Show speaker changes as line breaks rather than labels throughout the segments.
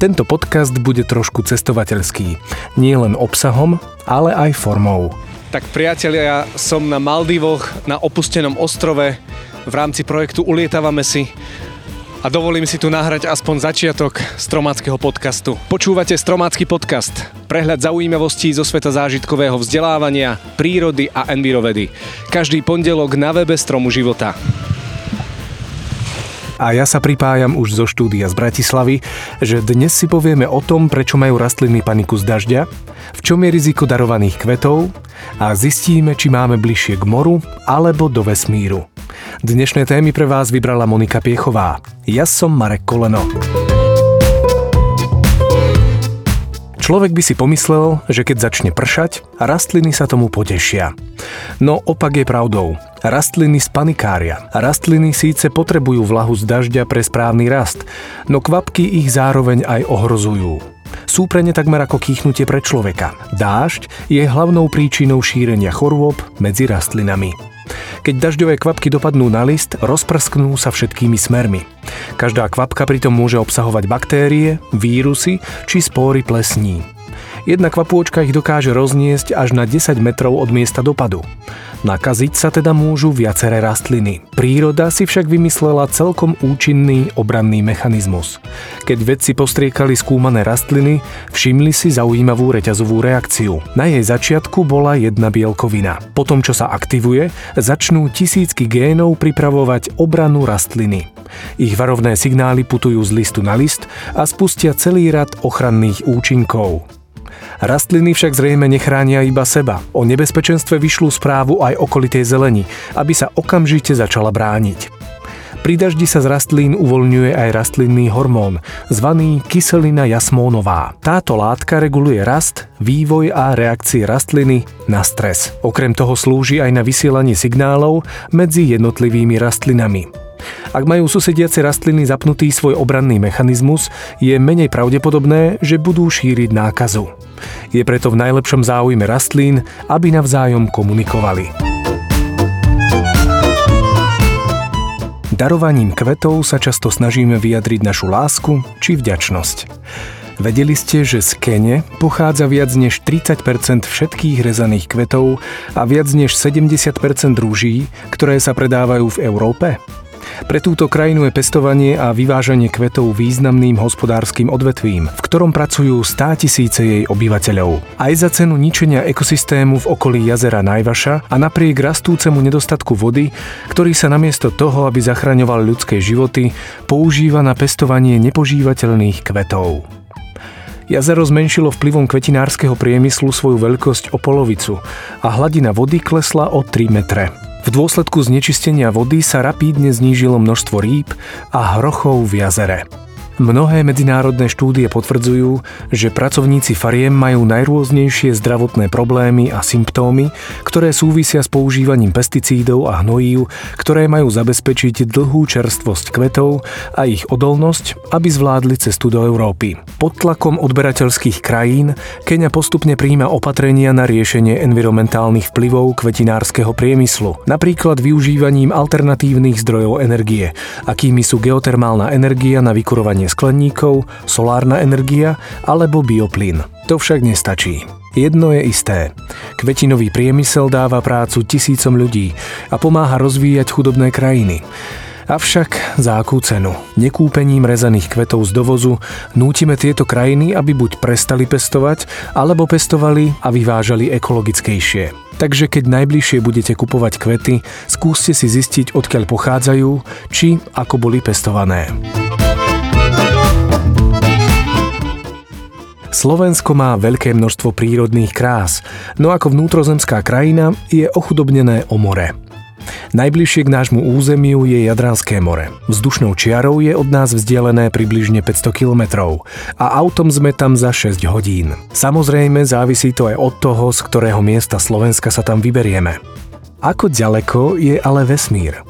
Tento podcast bude trošku cestovateľský. Nie len obsahom, ale aj formou.
Tak priatelia, som na Maldivoch, na opustenom ostrove v rámci projektu Ulietávame si a dovolím si tu nahrať aspoň začiatok Stromáckého podcastu. Počúvate Stromácky podcast, prehľad zaujímavostí zo sveta zážitkového vzdelávania, prírody a envirovedy. Každý pondelok na webe Stromu života.
A ja sa pripájam už zo štúdia z Bratislavy, že dnes si povieme o tom, prečo majú rastliny paniku z dažďa, v čom je riziko darovaných kvetov a zistíme, či máme bližšie k moru alebo do vesmíru. Dnešné témy pre vás vybrala Monika Piechová. Ja som Marek Koleno. Človek by si pomyslel, že keď začne pršať, rastliny sa tomu potešia. No opak je pravdou. Rastliny spanikária. Rastliny síce potrebujú vlahu z dažďa pre správny rast, no kvapky ich zároveň aj ohrozujú. Sú pre ne takmer ako kýchnutie pre človeka. Dážď je hlavnou príčinou šírenia chorôb medzi rastlinami. Keď dažďové kvapky dopadnú na list, rozprsknú sa všetkými smermi. Každá kvapka pritom môže obsahovať baktérie, vírusy či spóry plesní. Jedna kvapôčka ich dokáže rozniesť až na 10 metrov od miesta dopadu. Nakaziť sa teda môžu viaceré rastliny. Príroda si však vymyslela celkom účinný obranný mechanizmus. Keď vedci postriekali skúmané rastliny, všimli si zaujímavú reťazovú reakciu. Na jej začiatku bola jedna bielkovina. Potom, čo sa aktivuje, začnú tisícky génov pripravovať obranu rastliny. Ich varovné signály putujú z listu na list a spustia celý rad ochranných účinkov. Rastliny však zrejme nechránia iba seba. O nebezpečenstve vyšľú správu aj okolitej zeleni, aby sa okamžite začala brániť. Pri daždi sa z rastlín uvoľňuje aj rastlinný hormón, zvaný kyselina jasmónová. Táto látka reguluje rast, vývoj a reakcie rastliny na stres. Okrem toho slúži aj na vysielanie signálov medzi jednotlivými rastlinami. Ak majú susediace rastliny zapnutý svoj obranný mechanizmus, je menej pravdepodobné, že budú šíriť nákazu. Je preto v najlepšom záujme rastlín, aby navzájom komunikovali. Darovaním kvetov sa často snažíme vyjadriť našu lásku či vďačnosť. Vedeli ste, že z Kene pochádza viac než 30 všetkých rezaných kvetov a viac než 70% rúží, ktoré sa predávajú v Európe? Pre túto krajinu je pestovanie a vyvážanie kvetov významným hospodárskym odvetvím, v ktorom pracujú 100 tisíce jej obyvateľov. Aj za cenu ničenia ekosystému v okolí jazera Najvaša a napriek rastúcemu nedostatku vody, ktorý sa namiesto toho, aby zachraňoval ľudské životy, používa na pestovanie nepožívateľných kvetov. Jazero zmenšilo vplyvom kvetinárskeho priemyslu svoju veľkosť o polovicu a hladina vody klesla o 3 metre. V dôsledku znečistenia vody sa rapídne znížilo množstvo rýb a hrochov v jazere. Mnohé medzinárodné štúdie potvrdzujú, že pracovníci fariem majú najrôznejšie zdravotné problémy a symptómy, ktoré súvisia s používaním pesticídov a hnojív, ktoré majú zabezpečiť dlhú čerstvosť kvetov a ich odolnosť, aby zvládli cestu do Európy. Pod tlakom odberateľských krajín Kenia postupne príjma opatrenia na riešenie environmentálnych vplyvov kvetinárskeho priemyslu, napríklad využívaním alternatívnych zdrojov energie, akými sú geotermálna energia na vykurovanie skleníkov, solárna energia alebo bioplyn. To však nestačí. Jedno je isté. Kvetinový priemysel dáva prácu tisícom ľudí a pomáha rozvíjať chudobné krajiny. Avšak za akú cenu? Nekúpením rezaných kvetov z dovozu nútime tieto krajiny, aby buď prestali pestovať, alebo pestovali a vyvážali ekologickejšie. Takže keď najbližšie budete kupovať kvety, skúste si zistiť, odkiaľ pochádzajú, či ako boli pestované. Slovensko má veľké množstvo prírodných krás, no ako vnútrozemská krajina je ochudobnené o more. Najbližšie k nášmu územiu je Jadranské more. Vzdušnou čiarou je od nás vzdialené približne 500 kilometrov a autom sme tam za 6 hodín. Samozrejme závisí to aj od toho, z ktorého miesta Slovenska sa tam vyberieme. Ako ďaleko je ale vesmír?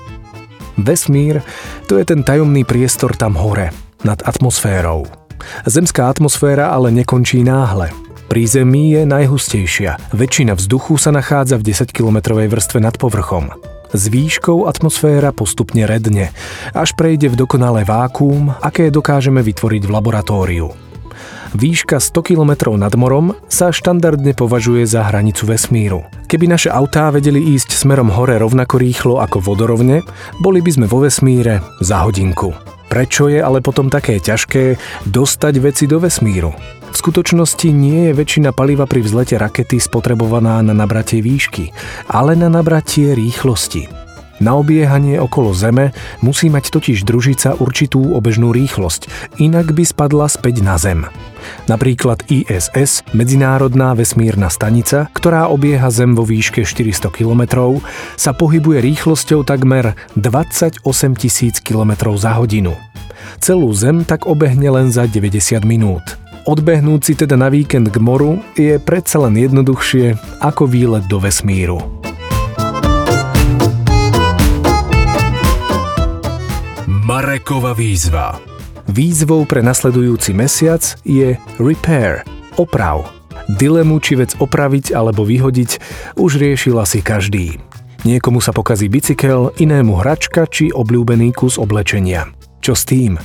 Vesmír to je ten tajomný priestor tam hore, nad atmosférou. Zemská atmosféra ale nekončí náhle. Pri Zemi je najhustejšia. Väčšina vzduchu sa nachádza v 10-kilometrovej vrstve nad povrchom. S výškou atmosféra postupne redne, až prejde v dokonalé vákuum, aké dokážeme vytvoriť v laboratóriu. Výška 100 km nad morom sa štandardne považuje za hranicu vesmíru. Keby naše autá vedeli ísť smerom hore rovnako rýchlo ako vodorovne, boli by sme vo vesmíre za hodinku. Prečo je ale potom také ťažké dostať veci do vesmíru? V skutočnosti nie je väčšina paliva pri vzlete rakety spotrebovaná na nabratie výšky, ale na nabratie rýchlosti. Na obiehanie okolo Zeme musí mať totiž družica určitú obežnú rýchlosť, inak by spadla späť na Zem. Napríklad ISS, Medzinárodná vesmírna stanica, ktorá obieha Zem vo výške 400 km, sa pohybuje rýchlosťou takmer 28 tisíc km za hodinu. Celú Zem tak obehne len za 90 minút. Odbehnúť si teda na víkend k moru je predsa len jednoduchšie ako výlet do vesmíru.
Marekova výzva.
Výzvou pre nasledujúci mesiac je repair, oprav. Dilemu, či vec opraviť alebo vyhodiť, už riešil asi každý. Niekomu sa pokazí bicykel, inému hračka či obľúbený kus oblečenia. Čo s tým?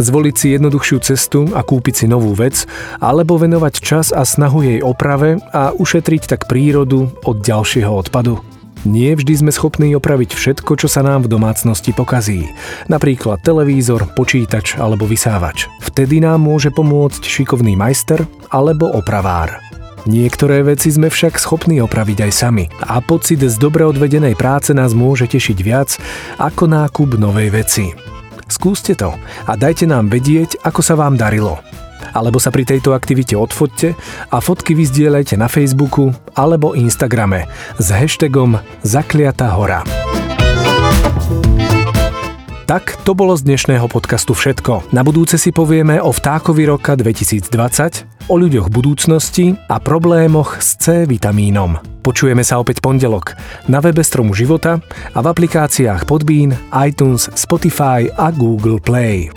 Zvoliť si jednoduchšiu cestu a kúpiť si novú vec, alebo venovať čas a snahu jej oprave a ušetriť tak prírodu od ďalšieho odpadu? Nie vždy sme schopní opraviť všetko, čo sa nám v domácnosti pokazí. Napríklad televízor, počítač alebo vysávač. Vtedy nám môže pomôcť šikovný majster alebo opravár. Niektoré veci sme však schopní opraviť aj sami a pocit z dobre odvedenej práce nás môže tešiť viac ako nákup novej veci. Skúste to a dajte nám vedieť, ako sa vám darilo alebo sa pri tejto aktivite odfoďte a fotky vyzdieľajte na Facebooku alebo Instagrame s hashtagom Zakliatá hora. Tak to bolo z dnešného podcastu všetko. Na budúce si povieme o vtákovi roka 2020, o ľuďoch budúcnosti a problémoch s C vitamínom. Počujeme sa opäť pondelok na webe Stromu života a v aplikáciách Podbean, iTunes, Spotify a Google Play.